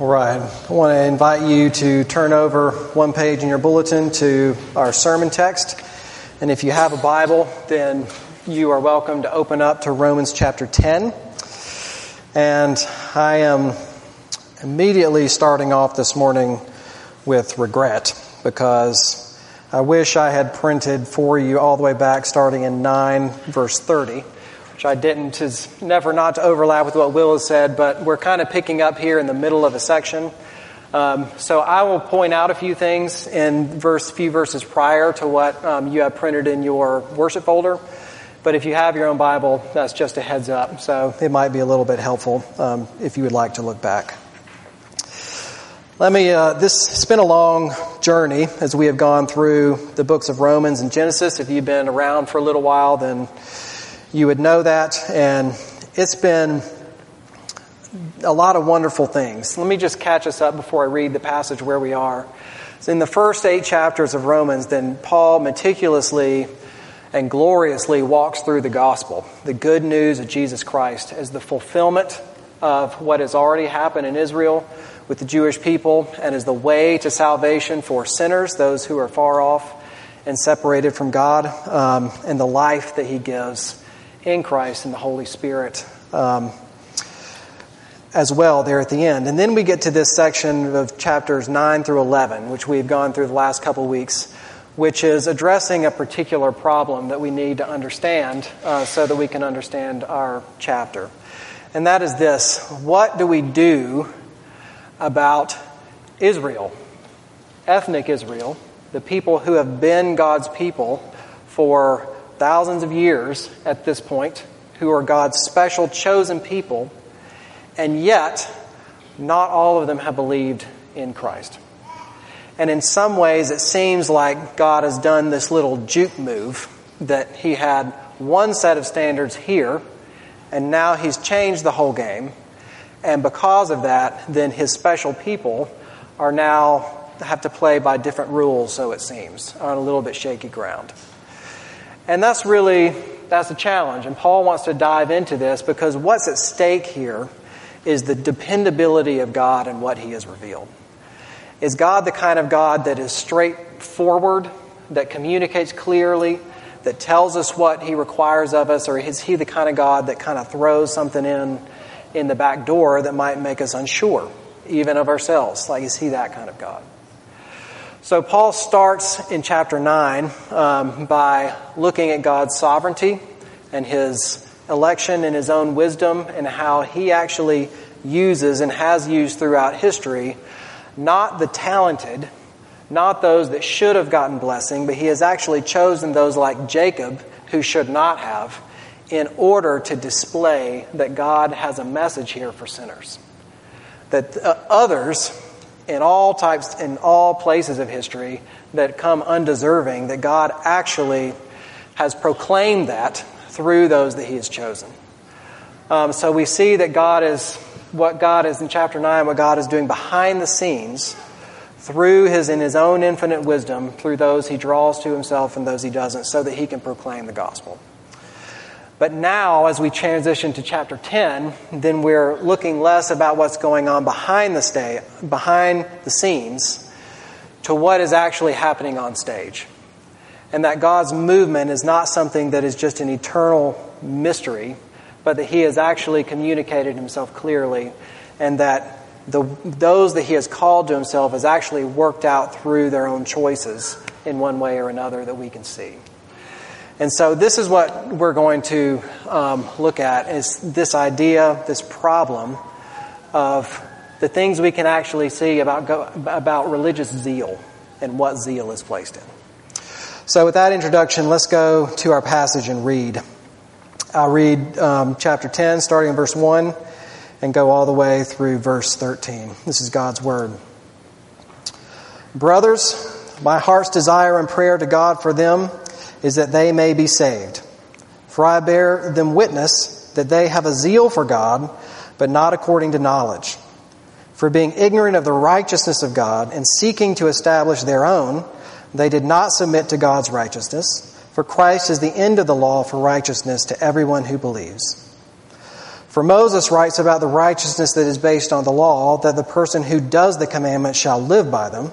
All right. I want to invite you to turn over one page in your bulletin to our sermon text. And if you have a Bible, then you are welcome to open up to Romans chapter 10. And I am immediately starting off this morning with regret because I wish I had printed for you all the way back starting in 9 verse 30 which I didn't, is never not to overlap with what Will has said, but we're kind of picking up here in the middle of a section. Um, so I will point out a few things in verse, few verses prior to what um, you have printed in your worship folder. But if you have your own Bible, that's just a heads up. So it might be a little bit helpful um, if you would like to look back. Let me, uh, this, it's been a long journey as we have gone through the books of Romans and Genesis. If you've been around for a little while, then you would know that. And it's been a lot of wonderful things. Let me just catch us up before I read the passage where we are. So in the first eight chapters of Romans, then Paul meticulously and gloriously walks through the gospel, the good news of Jesus Christ, as the fulfillment of what has already happened in Israel with the Jewish people and as the way to salvation for sinners, those who are far off and separated from God, um, and the life that he gives in Christ and the Holy Spirit um, as well there at the end. And then we get to this section of chapters 9 through 11, which we've gone through the last couple weeks, which is addressing a particular problem that we need to understand uh, so that we can understand our chapter. And that is this what do we do about Israel, ethnic Israel, the people who have been God's people for thousands of years at this point, who are God's special chosen people, and yet not all of them have believed in Christ. And in some ways, it seems like God has done this little juke move that He had one set of standards here, and now He's changed the whole game. And because of that, then His special people are now have to play by different rules, so it seems, on a little bit shaky ground. And that's really that's a challenge. And Paul wants to dive into this because what's at stake here is the dependability of God and what he has revealed. Is God the kind of God that is straightforward, that communicates clearly, that tells us what he requires of us, or is he the kind of God that kind of throws something in in the back door that might make us unsure, even of ourselves? Like, is he that kind of God? So, Paul starts in chapter 9 um, by looking at God's sovereignty and his election and his own wisdom and how he actually uses and has used throughout history not the talented, not those that should have gotten blessing, but he has actually chosen those like Jacob who should not have in order to display that God has a message here for sinners. That uh, others in all types, in all places of history that come undeserving, that God actually has proclaimed that through those that He has chosen. Um, so we see that God is, what God is in chapter 9, what God is doing behind the scenes through His, in His own infinite wisdom, through those He draws to Himself and those He doesn't, so that He can proclaim the gospel. But now, as we transition to chapter 10, then we're looking less about what's going on behind the stay, behind the scenes, to what is actually happening on stage. And that God's movement is not something that is just an eternal mystery, but that He has actually communicated Himself clearly, and that the, those that He has called to Himself has actually worked out through their own choices in one way or another that we can see. And so this is what we're going to um, look at is this idea, this problem of the things we can actually see about, go, about religious zeal and what zeal is placed in. So with that introduction, let's go to our passage and read. I'll read um, chapter 10, starting in verse 1, and go all the way through verse 13. This is God's Word. Brothers, my heart's desire and prayer to God for them is that they may be saved. For I bear them witness that they have a zeal for God, but not according to knowledge. For being ignorant of the righteousness of God and seeking to establish their own, they did not submit to God's righteousness. For Christ is the end of the law for righteousness to everyone who believes. For Moses writes about the righteousness that is based on the law, that the person who does the commandments shall live by them.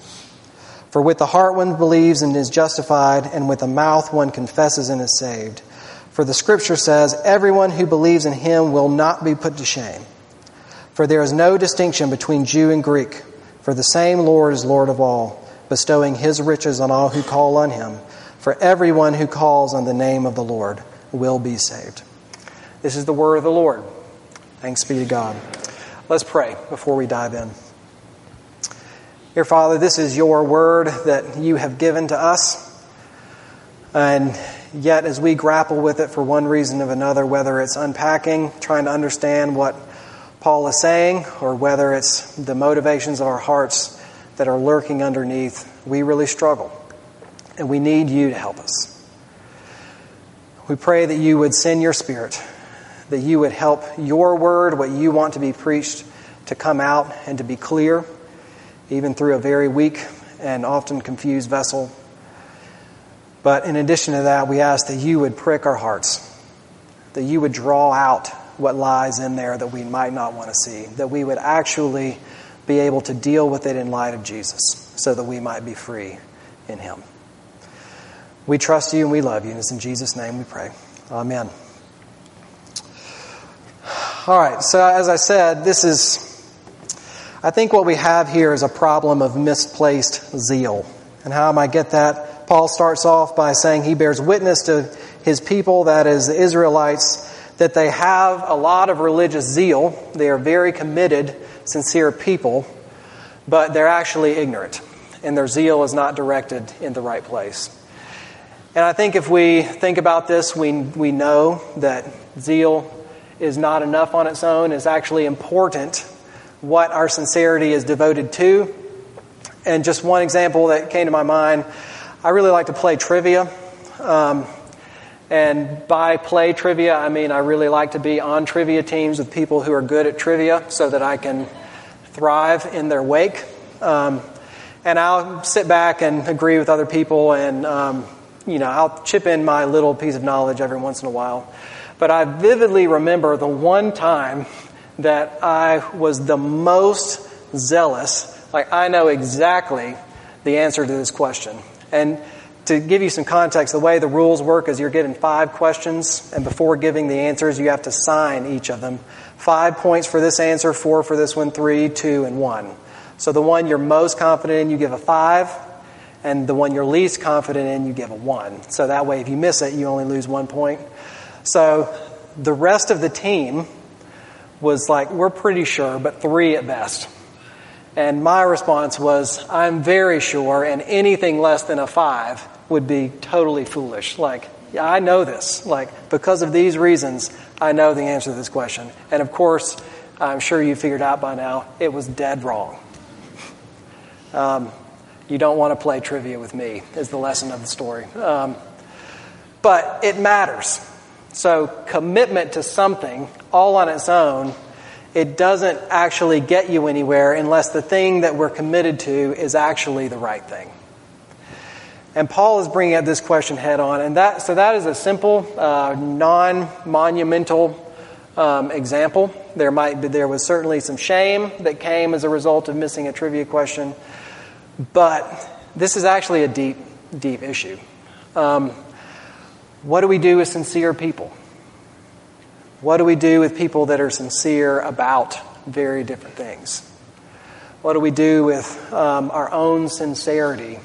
For with the heart one believes and is justified, and with the mouth one confesses and is saved. For the scripture says, Everyone who believes in him will not be put to shame. For there is no distinction between Jew and Greek, for the same Lord is Lord of all, bestowing his riches on all who call on him. For everyone who calls on the name of the Lord will be saved. This is the word of the Lord. Thanks be to God. Let's pray before we dive in. Dear Father, this is your word that you have given to us. And yet, as we grapple with it for one reason or another, whether it's unpacking, trying to understand what Paul is saying, or whether it's the motivations of our hearts that are lurking underneath, we really struggle. And we need you to help us. We pray that you would send your Spirit that you would help your word, what you want to be preached, to come out and to be clear, even through a very weak and often confused vessel. But in addition to that, we ask that you would prick our hearts, that you would draw out what lies in there that we might not want to see, that we would actually be able to deal with it in light of Jesus so that we might be free in Him. We trust you and we love you, and it's in Jesus' name we pray. Amen. All right, so as I said, this is, I think what we have here is a problem of misplaced zeal. And how am I get that? Paul starts off by saying he bears witness to his people, that is, the Israelites, that they have a lot of religious zeal. They are very committed, sincere people, but they're actually ignorant, and their zeal is not directed in the right place. And I think if we think about this, we, we know that zeal is not enough on its own. It's actually important what our sincerity is devoted to. And just one example that came to my mind I really like to play trivia. Um, and by play trivia, I mean I really like to be on trivia teams with people who are good at trivia so that I can thrive in their wake. Um, and I'll sit back and agree with other people, and um, you know I'll chip in my little piece of knowledge every once in a while. But I vividly remember the one time that I was the most zealous. Like, I know exactly the answer to this question. And to give you some context, the way the rules work is you're given five questions, and before giving the answers, you have to sign each of them. Five points for this answer, four for this one, three, two, and one. So the one you're most confident in, you give a five, and the one you're least confident in, you give a one. So that way, if you miss it, you only lose one point. So the rest of the team was like, we're pretty sure, but three at best. And my response was, I'm very sure, and anything less than a five would be totally foolish. Like, yeah, I know this. Like, because of these reasons, I know the answer to this question. And of course, I'm sure you figured out by now, it was dead wrong. Um, you don't want to play trivia with me, is the lesson of the story. Um, but it matters. So, commitment to something all on its own, it doesn't actually get you anywhere unless the thing that we're committed to is actually the right thing. And Paul is bringing up this question head on, and that so that is a simple, uh, non-monumental um, example. There might be, there was certainly some shame that came as a result of missing a trivia question, but this is actually a deep, deep issue. Um, what do we do with sincere people? What do we do with people that are sincere about very different things? What do we do with um, our own sincerity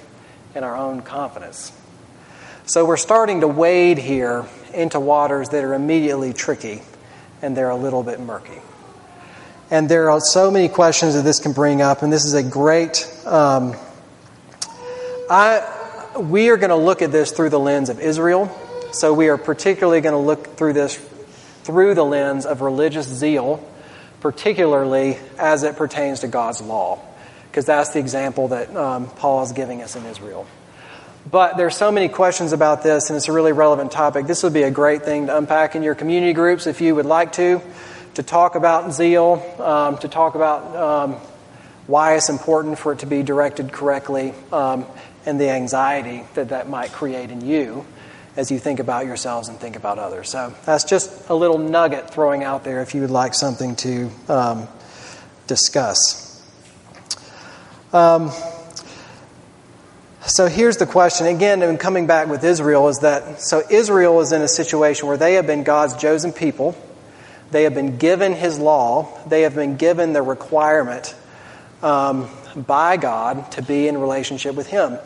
and our own confidence? So we're starting to wade here into waters that are immediately tricky and they're a little bit murky. And there are so many questions that this can bring up, and this is a great. Um, I, we are going to look at this through the lens of Israel so we are particularly going to look through this through the lens of religious zeal, particularly as it pertains to God's law, because that's the example that um, Paul is giving us in Israel. But there's so many questions about this, and it's a really relevant topic. This would be a great thing to unpack in your community groups if you would like to, to talk about zeal, um, to talk about um, why it's important for it to be directed correctly, um, and the anxiety that that might create in you as you think about yourselves and think about others. So that's just a little nugget throwing out there if you would like something to um, discuss. Um, so here's the question again, and coming back with Israel, is that so Israel is in a situation where they have been God's chosen people. They have been given His law. They have been given the requirement um, by God to be in relationship with Him.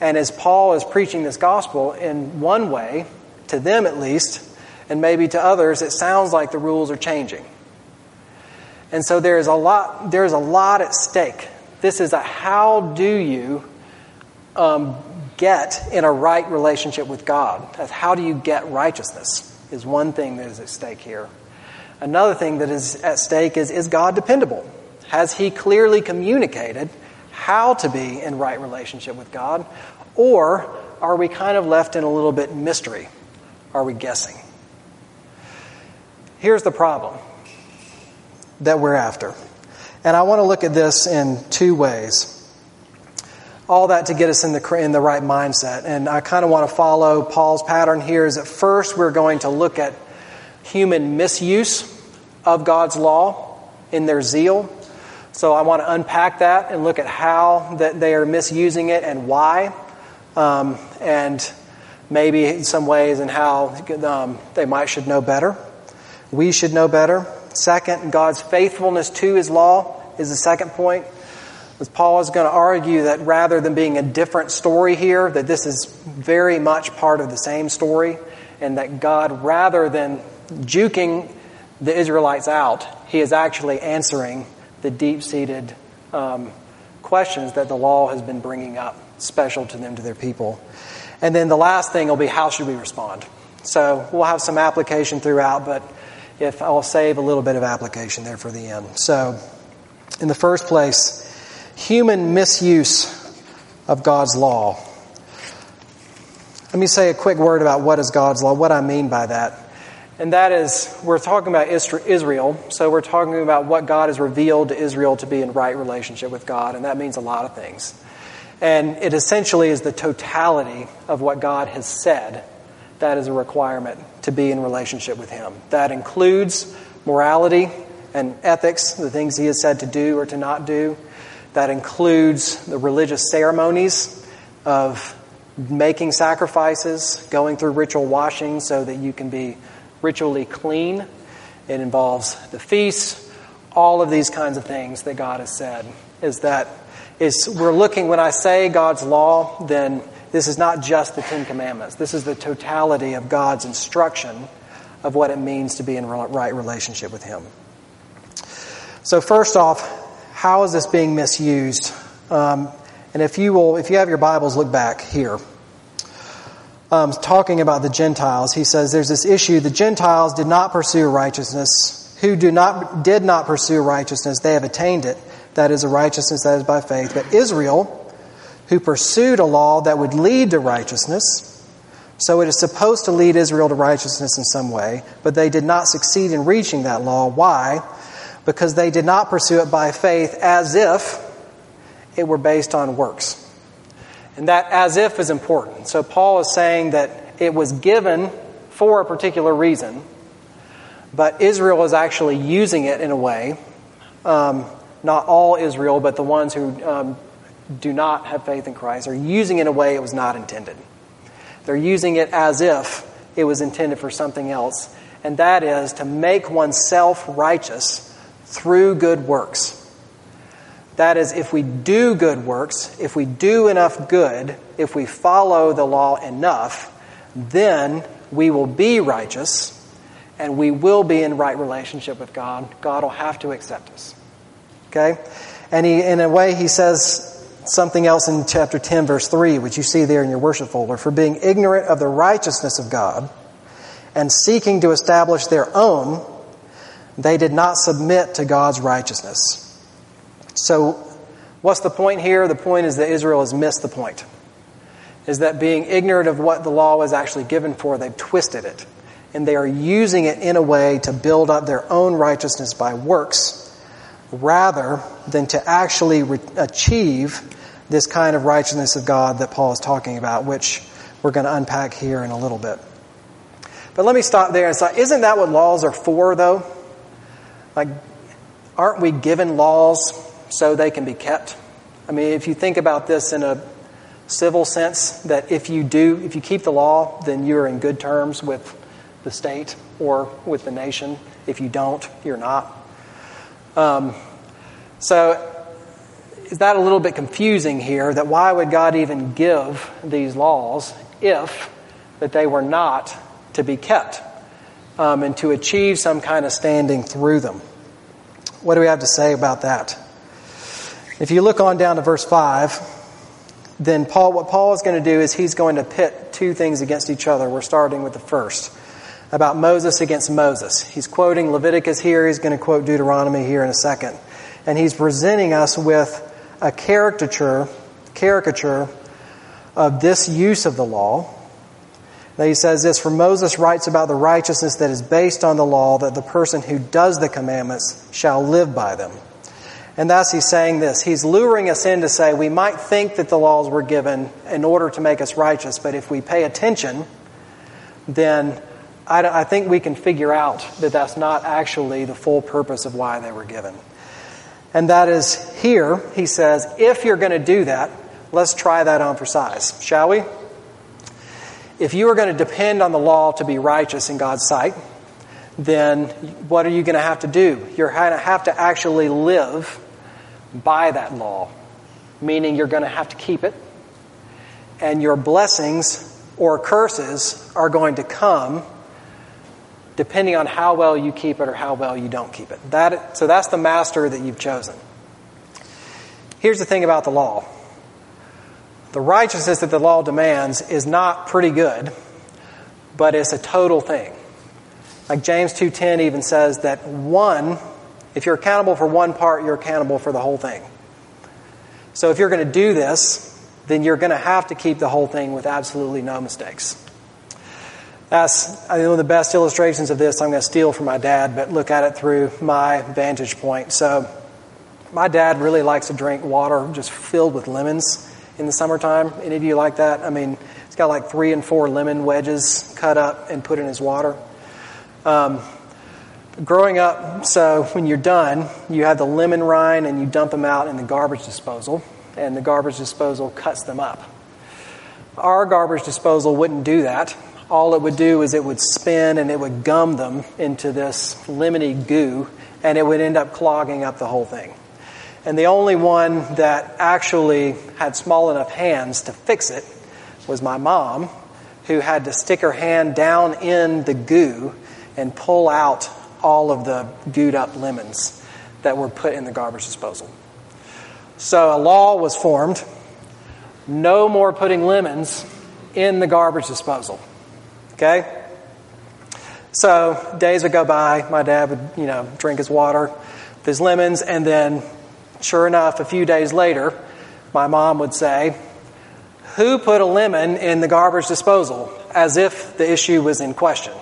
And as Paul is preaching this gospel, in one way, to them at least, and maybe to others, it sounds like the rules are changing. And so there is a lot, there is a lot at stake. This is a how do you um, get in a right relationship with God. How do you get righteousness? Is one thing that is at stake here. Another thing that is at stake is is God dependable? Has He clearly communicated how to be in right relationship with God? Or are we kind of left in a little bit mystery? Are we guessing? Here's the problem that we're after. And I want to look at this in two ways all that to get us in the, in the right mindset. And I kind of want to follow Paul's pattern here is that first we're going to look at human misuse of God's law in their zeal. So I want to unpack that and look at how that they are misusing it and why, um, and maybe in some ways and how um, they might should know better. We should know better. Second, God's faithfulness to His law is the second point. As Paul is going to argue that rather than being a different story here, that this is very much part of the same story, and that God, rather than juking the Israelites out, he is actually answering the deep seated um, questions that the law has been bringing up, special to them, to their people. And then the last thing will be how should we respond? So we'll have some application throughout, but if I'll save a little bit of application there for the end. So, in the first place, human misuse of God's law. Let me say a quick word about what is God's law, what I mean by that. And that is, we're talking about Israel, so we're talking about what God has revealed to Israel to be in right relationship with God, and that means a lot of things. And it essentially is the totality of what God has said that is a requirement to be in relationship with Him. That includes morality and ethics, the things He has said to do or to not do. That includes the religious ceremonies of making sacrifices, going through ritual washing so that you can be ritually clean. It involves the feasts, all of these kinds of things that God has said. Is that is we're looking when I say God's law, then this is not just the Ten Commandments. This is the totality of God's instruction of what it means to be in right relationship with Him. So first off, how is this being misused? Um, and if you will, if you have your Bibles, look back here. Um, talking about the Gentiles, he says there's this issue. The Gentiles did not pursue righteousness. Who do not did not pursue righteousness, they have attained it. That is a righteousness that is by faith. But Israel, who pursued a law that would lead to righteousness, so it is supposed to lead Israel to righteousness in some way, but they did not succeed in reaching that law. Why? because they did not pursue it by faith as if it were based on works. And that as if is important. So Paul is saying that it was given for a particular reason, but Israel is actually using it in a way. Um, not all Israel, but the ones who um, do not have faith in Christ are using it in a way it was not intended. They're using it as if it was intended for something else, and that is to make oneself righteous through good works. That is, if we do good works, if we do enough good, if we follow the law enough, then we will be righteous and we will be in right relationship with God. God will have to accept us. Okay? And he, in a way, he says something else in chapter 10, verse 3, which you see there in your worship folder. For being ignorant of the righteousness of God and seeking to establish their own, they did not submit to God's righteousness. So, what's the point here? The point is that Israel has missed the point. Is that being ignorant of what the law was actually given for, they've twisted it. And they are using it in a way to build up their own righteousness by works rather than to actually re- achieve this kind of righteousness of God that Paul is talking about, which we're going to unpack here in a little bit. But let me stop there and say, isn't that what laws are for, though? Like, aren't we given laws so they can be kept? I mean, if you think about this in a civil sense, that if you do, if you keep the law, then you're in good terms with the state or with the nation. If you don't, you're not. Um, so, is that a little bit confusing here? That why would God even give these laws if that they were not to be kept um, and to achieve some kind of standing through them? What do we have to say about that? If you look on down to verse 5, then Paul, what Paul is going to do is he's going to pit two things against each other. We're starting with the first about Moses against Moses. He's quoting Leviticus here, he's going to quote Deuteronomy here in a second. And he's presenting us with a caricature, caricature of this use of the law. Now he says this, for Moses writes about the righteousness that is based on the law, that the person who does the commandments shall live by them. And thus he's saying this. He's luring us in to say we might think that the laws were given in order to make us righteous, but if we pay attention, then I, I think we can figure out that that's not actually the full purpose of why they were given. And that is here, he says, if you're going to do that, let's try that on for size, shall we? If you are going to depend on the law to be righteous in God's sight, then what are you going to have to do? You're going to have to actually live by that law, meaning you're going to have to keep it, and your blessings or curses are going to come depending on how well you keep it or how well you don't keep it. That, so that's the master that you've chosen. Here's the thing about the law the righteousness that the law demands is not pretty good, but it's a total thing. Like James 2:10 even says that one if you're accountable for one part, you're accountable for the whole thing. So if you're going to do this, then you're going to have to keep the whole thing with absolutely no mistakes. That's one of the best illustrations of this. I'm going to steal from my dad, but look at it through my vantage point. So, my dad really likes to drink water just filled with lemons in the summertime. Any of you like that? I mean, he's got like three and four lemon wedges cut up and put in his water. Um, growing up, so when you're done, you have the lemon rind and you dump them out in the garbage disposal, and the garbage disposal cuts them up. Our garbage disposal wouldn't do that all it would do is it would spin and it would gum them into this lemony goo, and it would end up clogging up the whole thing. And the only one that actually had small enough hands to fix it was my mom, who had to stick her hand down in the goo and pull out all of the gooed up lemons that were put in the garbage disposal. So a law was formed no more putting lemons in the garbage disposal. Okay? So days would go by, my dad would, you know, drink his water with his lemons, and then sure enough, a few days later, my mom would say, Who put a lemon in the garbage disposal? As if the issue was in question.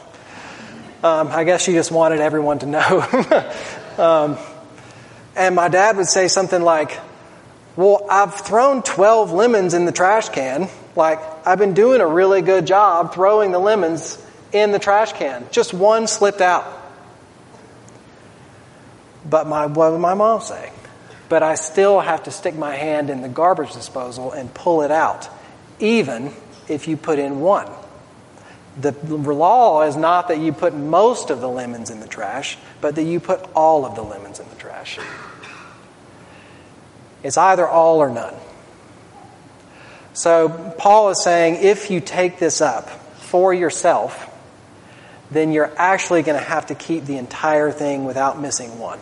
Um, I guess she just wanted everyone to know. um, and my dad would say something like, Well, I've thrown 12 lemons in the trash can. Like, I've been doing a really good job throwing the lemons in the trash can. Just one slipped out. But my, what would my mom say? But I still have to stick my hand in the garbage disposal and pull it out, even if you put in one. The law is not that you put most of the lemons in the trash, but that you put all of the lemons in the trash. It's either all or none. So Paul is saying if you take this up for yourself, then you're actually going to have to keep the entire thing without missing one.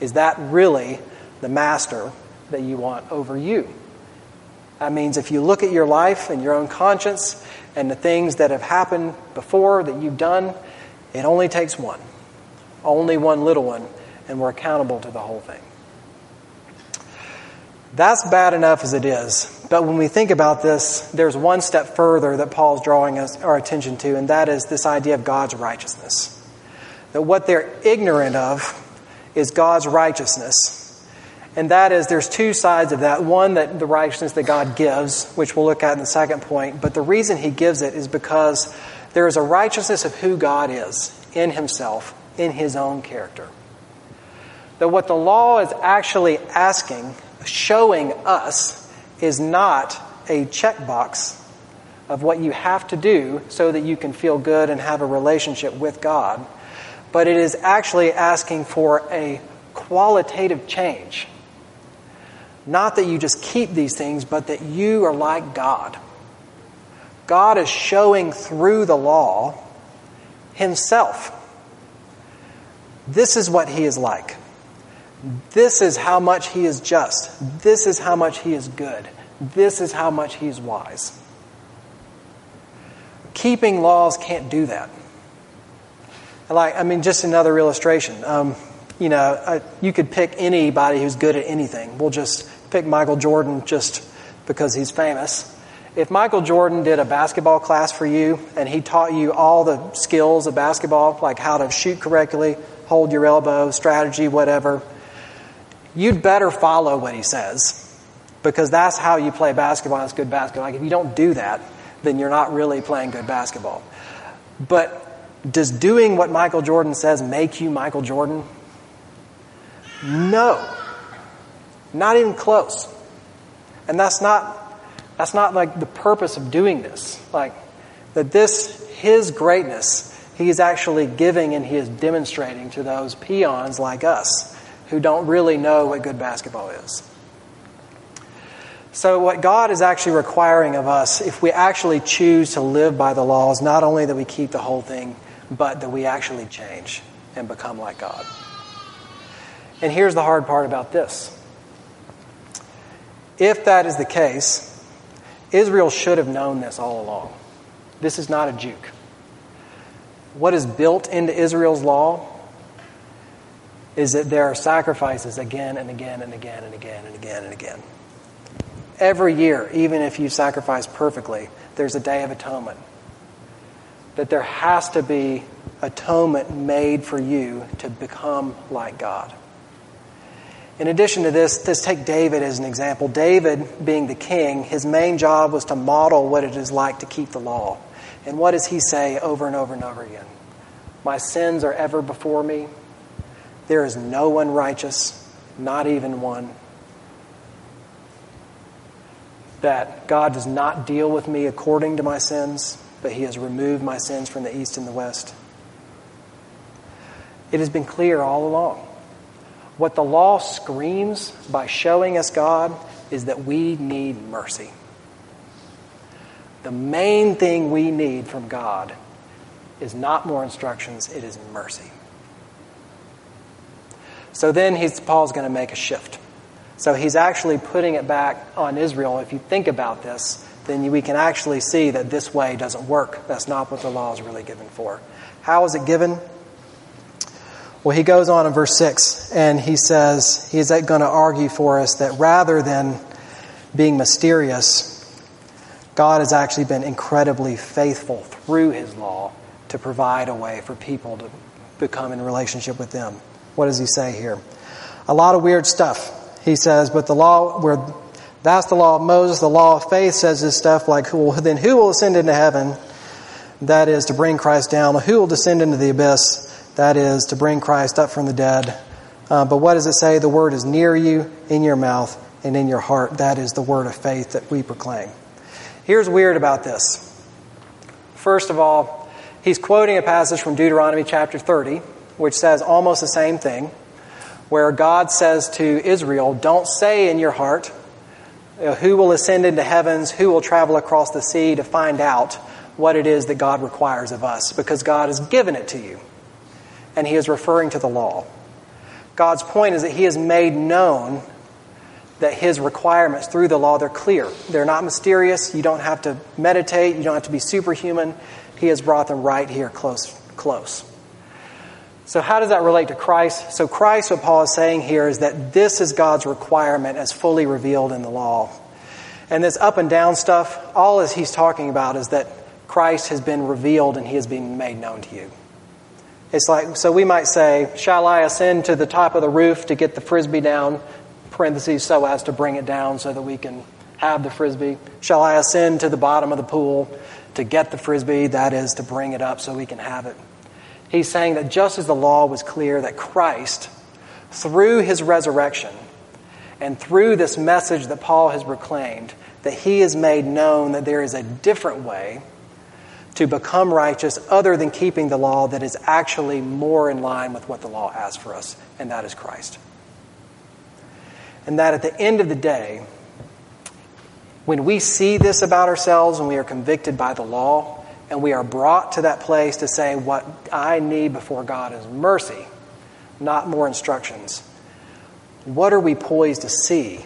Is that really the master that you want over you? That means if you look at your life and your own conscience and the things that have happened before that you've done, it only takes one. only one little one, and we're accountable to the whole thing. That's bad enough as it is. But when we think about this, there's one step further that Paul's drawing us, our attention to, and that is this idea of God's righteousness. That what they're ignorant of is God's righteousness. And that is, there's two sides of that. One, that the righteousness that God gives, which we'll look at in the second point. But the reason he gives it is because there is a righteousness of who God is in himself, in his own character. That what the law is actually asking showing us is not a checkbox of what you have to do so that you can feel good and have a relationship with God, but it is actually asking for a qualitative change. Not that you just keep these things, but that you are like God. God is showing through the law Himself. This is what He is like. This is how much he is just. This is how much he is good. This is how much he is wise. Keeping laws can't do that. Like, I mean, just another illustration. Um, you know, I, you could pick anybody who's good at anything. We'll just pick Michael Jordan just because he's famous. If Michael Jordan did a basketball class for you and he taught you all the skills of basketball, like how to shoot correctly, hold your elbow, strategy, whatever, you'd better follow what he says because that's how you play basketball. It's good basketball. Like if you don't do that, then you're not really playing good basketball. But does doing what Michael Jordan says make you Michael Jordan? No. Not even close. And that's not that's not like the purpose of doing this. Like that this his greatness he is actually giving and he is demonstrating to those peons like us who don't really know what good basketball is. So, what God is actually requiring of us, if we actually choose to live by the laws, not only that we keep the whole thing, but that we actually change and become like God. And here's the hard part about this. If that is the case, Israel should have known this all along. This is not a juke. What is built into Israel's law is that there are sacrifices again and again and again and again and again and again. Every year, even if you sacrifice perfectly, there's a day of atonement. That there has to be atonement made for you to become like God. In addition to this, let's take David as an example. David, being the king, his main job was to model what it is like to keep the law. And what does he say over and over and over again? My sins are ever before me. There is no one righteous, not even one. That God does not deal with me according to my sins, but He has removed my sins from the east and the west. It has been clear all along. What the law screams by showing us God is that we need mercy. The main thing we need from God is not more instructions, it is mercy. So then he's, Paul's going to make a shift. So he's actually putting it back on Israel. If you think about this, then we can actually see that this way doesn't work. That's not what the law is really given for. How is it given? Well, he goes on in verse 6 and he says, he's going to argue for us that rather than being mysterious, God has actually been incredibly faithful through his law to provide a way for people to become in relationship with them. What does he say here? A lot of weird stuff. He says, but the law, where that's the law of Moses, the law of faith says this stuff like, who will, then who will ascend into heaven? That is to bring Christ down. Who will descend into the abyss? That is to bring Christ up from the dead. Uh, but what does it say? The word is near you, in your mouth, and in your heart. That is the word of faith that we proclaim. Here's weird about this. First of all, he's quoting a passage from Deuteronomy chapter 30, which says almost the same thing, where God says to Israel, Don't say in your heart, who will ascend into heavens, who will travel across the sea to find out what it is that God requires of us, because God has given it to you. And He is referring to the law. God's point is that He has made known that His requirements through the law, they're clear. They're not mysterious. You don't have to meditate. You don't have to be superhuman. He has brought them right here close. close. So, how does that relate to Christ? So, Christ, what Paul is saying here is that this is God's requirement as fully revealed in the law. And this up and down stuff, all as he's talking about is that Christ has been revealed and he has been made known to you. It's like, so we might say, Shall I ascend to the top of the roof to get the frisbee down? Parentheses, so as to bring it down so that we can have the frisbee. Shall I ascend to the bottom of the pool to get the frisbee? That is, to bring it up so we can have it. He's saying that just as the law was clear that Christ, through his resurrection, and through this message that Paul has proclaimed, that he has made known that there is a different way to become righteous other than keeping the law that is actually more in line with what the law asks for us, and that is Christ. And that at the end of the day, when we see this about ourselves and we are convicted by the law, and we are brought to that place to say, What I need before God is mercy, not more instructions, what are we poised to see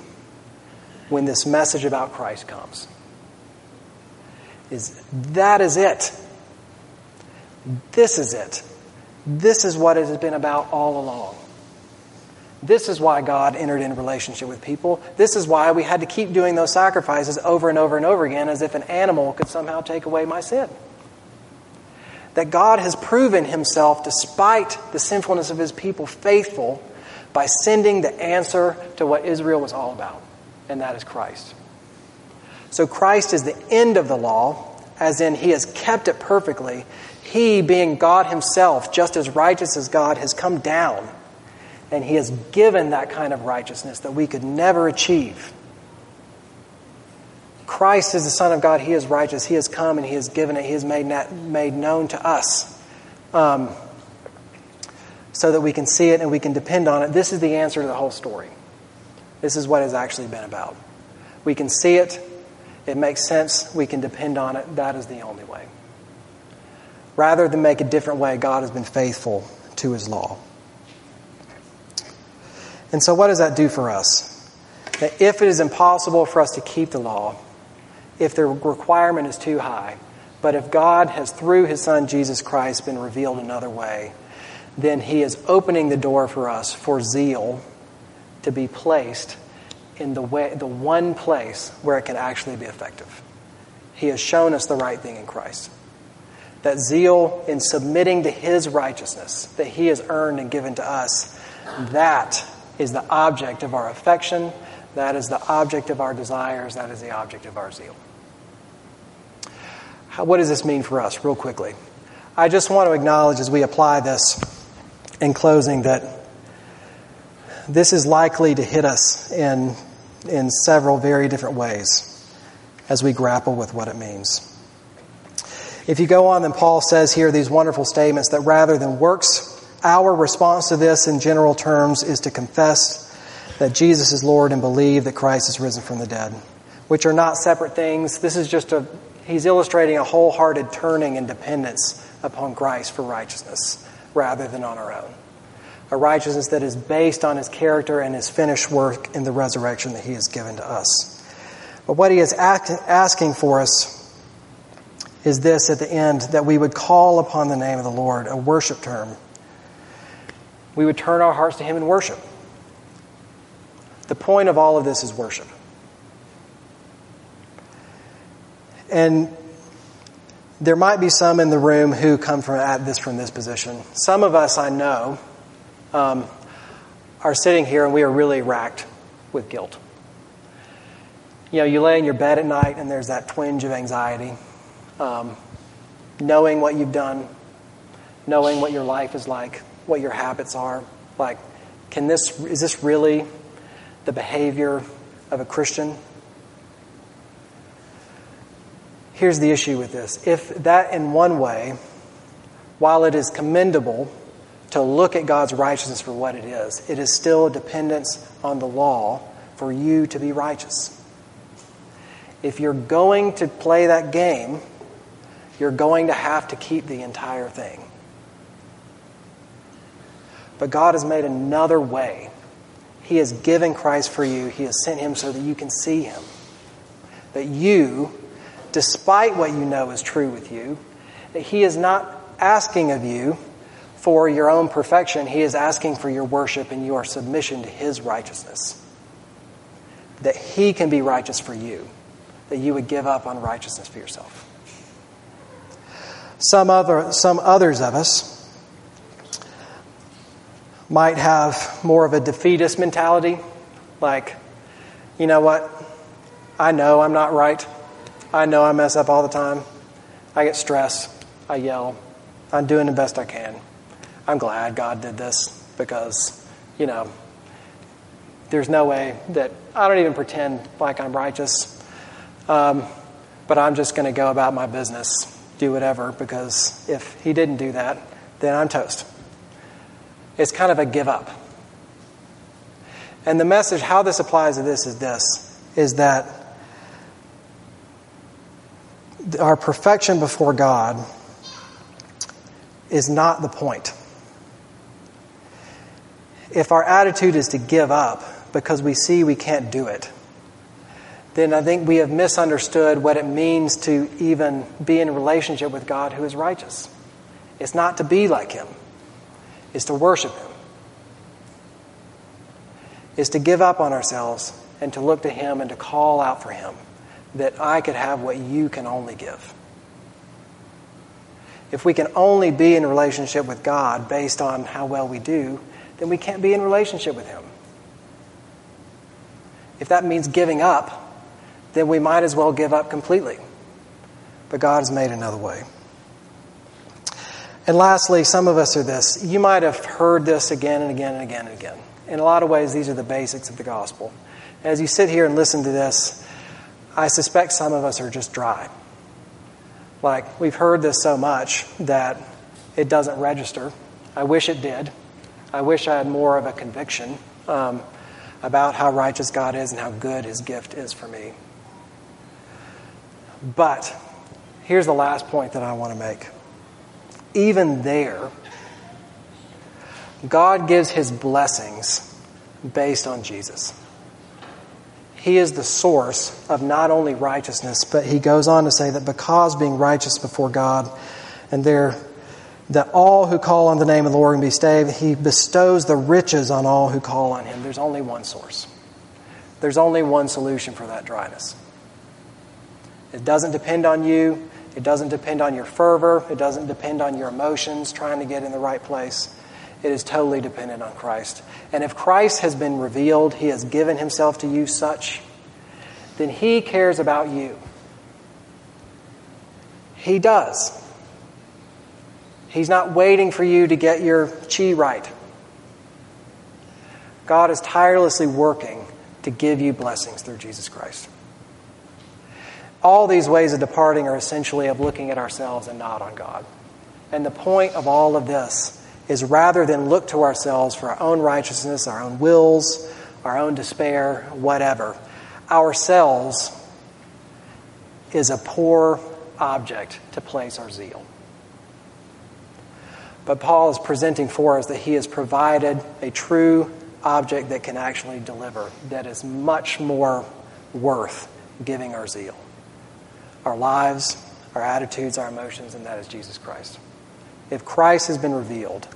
when this message about Christ comes? Is that is it. This is it. This is what it has been about all along. This is why God entered into relationship with people. This is why we had to keep doing those sacrifices over and over and over again as if an animal could somehow take away my sin. That God has proven himself, despite the sinfulness of his people, faithful by sending the answer to what Israel was all about, and that is Christ. So Christ is the end of the law, as in he has kept it perfectly. He, being God himself, just as righteous as God, has come down, and he has given that kind of righteousness that we could never achieve. Christ is the Son of God. He is righteous. He has come and He has given it. He has made, made known to us. Um, so that we can see it and we can depend on it. This is the answer to the whole story. This is what it's actually been about. We can see it, it makes sense, we can depend on it. That is the only way. Rather than make a different way, God has been faithful to his law. And so, what does that do for us? That if it is impossible for us to keep the law, if the requirement is too high, but if God has, through his Son Jesus Christ, been revealed another way, then He is opening the door for us for zeal to be placed in the, way, the one place where it can actually be effective. He has shown us the right thing in Christ. That zeal in submitting to His righteousness that He has earned and given to us, that is the object of our affection, that is the object of our desires, that is the object of our zeal. How, what does this mean for us, real quickly? I just want to acknowledge as we apply this in closing that this is likely to hit us in, in several very different ways as we grapple with what it means. If you go on, then Paul says here these wonderful statements that rather than works, our response to this in general terms is to confess that Jesus is Lord and believe that Christ is risen from the dead, which are not separate things. This is just a, he's illustrating a wholehearted turning and dependence upon Christ for righteousness rather than on our own. A righteousness that is based on his character and his finished work in the resurrection that he has given to us. But what he is asking for us is this at the end that we would call upon the name of the Lord, a worship term. We would turn our hearts to him in worship. The point of all of this is worship. And there might be some in the room who come from at this from this position. Some of us I know um, are sitting here and we are really racked with guilt. You know, you lay in your bed at night and there's that twinge of anxiety, um, knowing what you've done, knowing what your life is like, what your habits are. Like, can this is this really the behavior of a Christian? Here's the issue with this. If that, in one way, while it is commendable to look at God's righteousness for what it is, it is still a dependence on the law for you to be righteous. If you're going to play that game, you're going to have to keep the entire thing. But God has made another way. He has given Christ for you, He has sent Him so that you can see Him. That you despite what you know is true with you, that He is not asking of you for your own perfection. He is asking for your worship and your submission to His righteousness. That He can be righteous for you, that you would give up on righteousness for yourself. Some, other, some others of us might have more of a defeatist mentality, like, you know what? I know I'm not right. I know I mess up all the time. I get stressed. I yell. I'm doing the best I can. I'm glad God did this because, you know, there's no way that I don't even pretend like I'm righteous. Um, but I'm just going to go about my business, do whatever, because if He didn't do that, then I'm toast. It's kind of a give up. And the message, how this applies to this, is this is that our perfection before God is not the point. If our attitude is to give up because we see we can't do it, then I think we have misunderstood what it means to even be in a relationship with God who is righteous. It's not to be like Him, it's to worship Him, it's to give up on ourselves and to look to Him and to call out for Him that I could have what you can only give. If we can only be in a relationship with God based on how well we do, then we can't be in relationship with Him. If that means giving up, then we might as well give up completely. But God has made another way. And lastly, some of us are this. You might have heard this again and again and again and again. In a lot of ways, these are the basics of the gospel. As you sit here and listen to this, I suspect some of us are just dry. Like, we've heard this so much that it doesn't register. I wish it did. I wish I had more of a conviction um, about how righteous God is and how good His gift is for me. But here's the last point that I want to make. Even there, God gives His blessings based on Jesus. He is the source of not only righteousness, but he goes on to say that because being righteous before God, and there that all who call on the name of the Lord can be saved, he bestows the riches on all who call on him. There's only one source. There's only one solution for that dryness. It doesn't depend on you. It doesn't depend on your fervor. It doesn't depend on your emotions trying to get in the right place. It is totally dependent on Christ. And if Christ has been revealed, He has given Himself to you such, then He cares about you. He does. He's not waiting for you to get your chi right. God is tirelessly working to give you blessings through Jesus Christ. All these ways of departing are essentially of looking at ourselves and not on God. And the point of all of this is rather than look to ourselves for our own righteousness, our own wills, our own despair, whatever, ourselves is a poor object to place our zeal. But Paul is presenting for us that he has provided a true object that can actually deliver, that is much more worth giving our zeal. Our lives, our attitudes, our emotions, and that is Jesus Christ. If Christ has been revealed,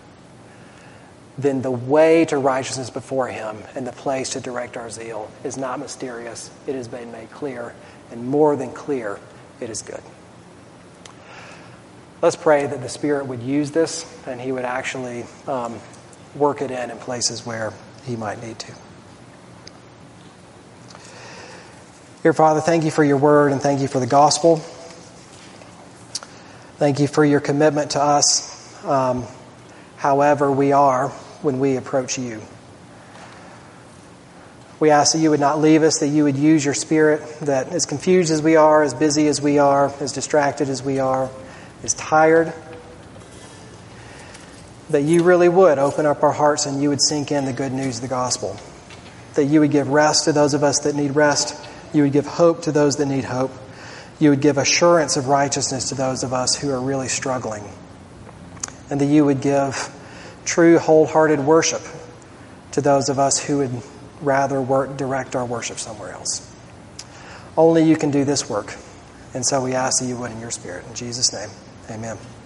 then the way to righteousness before Him and the place to direct our zeal is not mysterious. It has been made clear, and more than clear, it is good. Let's pray that the Spirit would use this and He would actually um, work it in in places where He might need to. Dear Father, thank you for your word and thank you for the gospel. Thank you for your commitment to us. Um, however we are when we approach you. We ask that you would not leave us, that you would use your spirit, that as confused as we are, as busy as we are, as distracted as we are, as tired, that you really would open up our hearts and you would sink in the good news of the gospel. That you would give rest to those of us that need rest. You would give hope to those that need hope. You would give assurance of righteousness to those of us who are really struggling and that you would give true, wholehearted worship to those of us who would rather work, direct our worship somewhere else. Only you can do this work. And so we ask that you would in your spirit. In Jesus' name, amen.